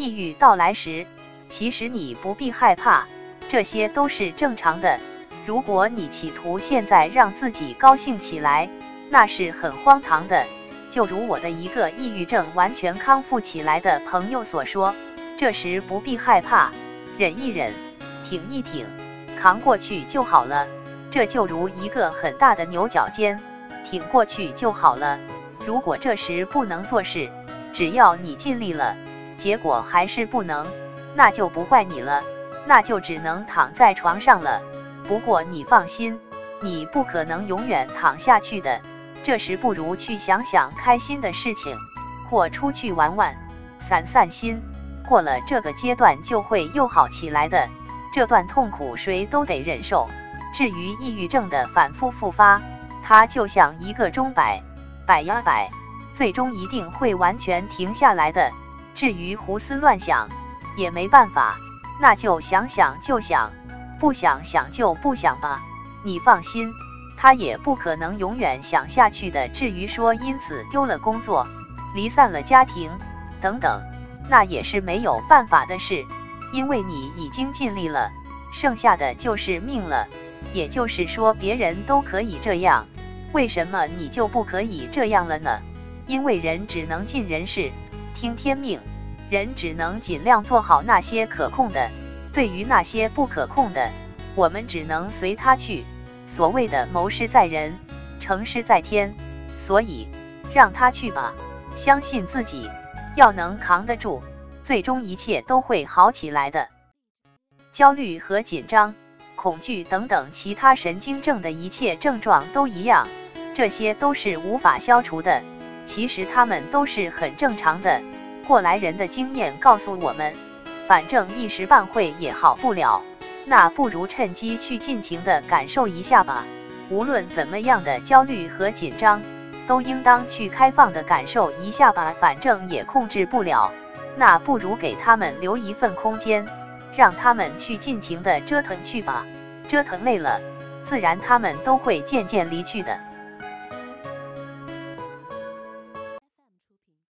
抑郁到来时，其实你不必害怕，这些都是正常的。如果你企图现在让自己高兴起来，那是很荒唐的。就如我的一个抑郁症完全康复起来的朋友所说，这时不必害怕，忍一忍，挺一挺，扛过去就好了。这就如一个很大的牛角尖，挺过去就好了。如果这时不能做事，只要你尽力了，结果还是不能，那就不怪你了，那就只能躺在床上了。不过你放心，你不可能永远躺下去的。这时不如去想想开心的事情，或出去玩玩，散散心。过了这个阶段就会又好起来的。这段痛苦谁都得忍受。至于抑郁症的反复复发，它就像一个钟摆，摆呀摆，最终一定会完全停下来的。至于胡思乱想，也没办法，那就想想就想，不想想就不想吧。你放心。他也不可能永远想下去的。至于说因此丢了工作、离散了家庭等等，那也是没有办法的事，因为你已经尽力了，剩下的就是命了。也就是说，别人都可以这样，为什么你就不可以这样了呢？因为人只能尽人事，听天命，人只能尽量做好那些可控的，对于那些不可控的，我们只能随他去。所谓的谋事在人，成事在天，所以让他去吧，相信自己，要能扛得住，最终一切都会好起来的。焦虑和紧张、恐惧等等其他神经症的一切症状都一样，这些都是无法消除的。其实他们都是很正常的。过来人的经验告诉我们，反正一时半会也好不了。那不如趁机去尽情的感受一下吧。无论怎么样的焦虑和紧张，都应当去开放的感受一下吧。反正也控制不了，那不如给他们留一份空间，让他们去尽情的折腾去吧。折腾累了，自然他们都会渐渐离去的。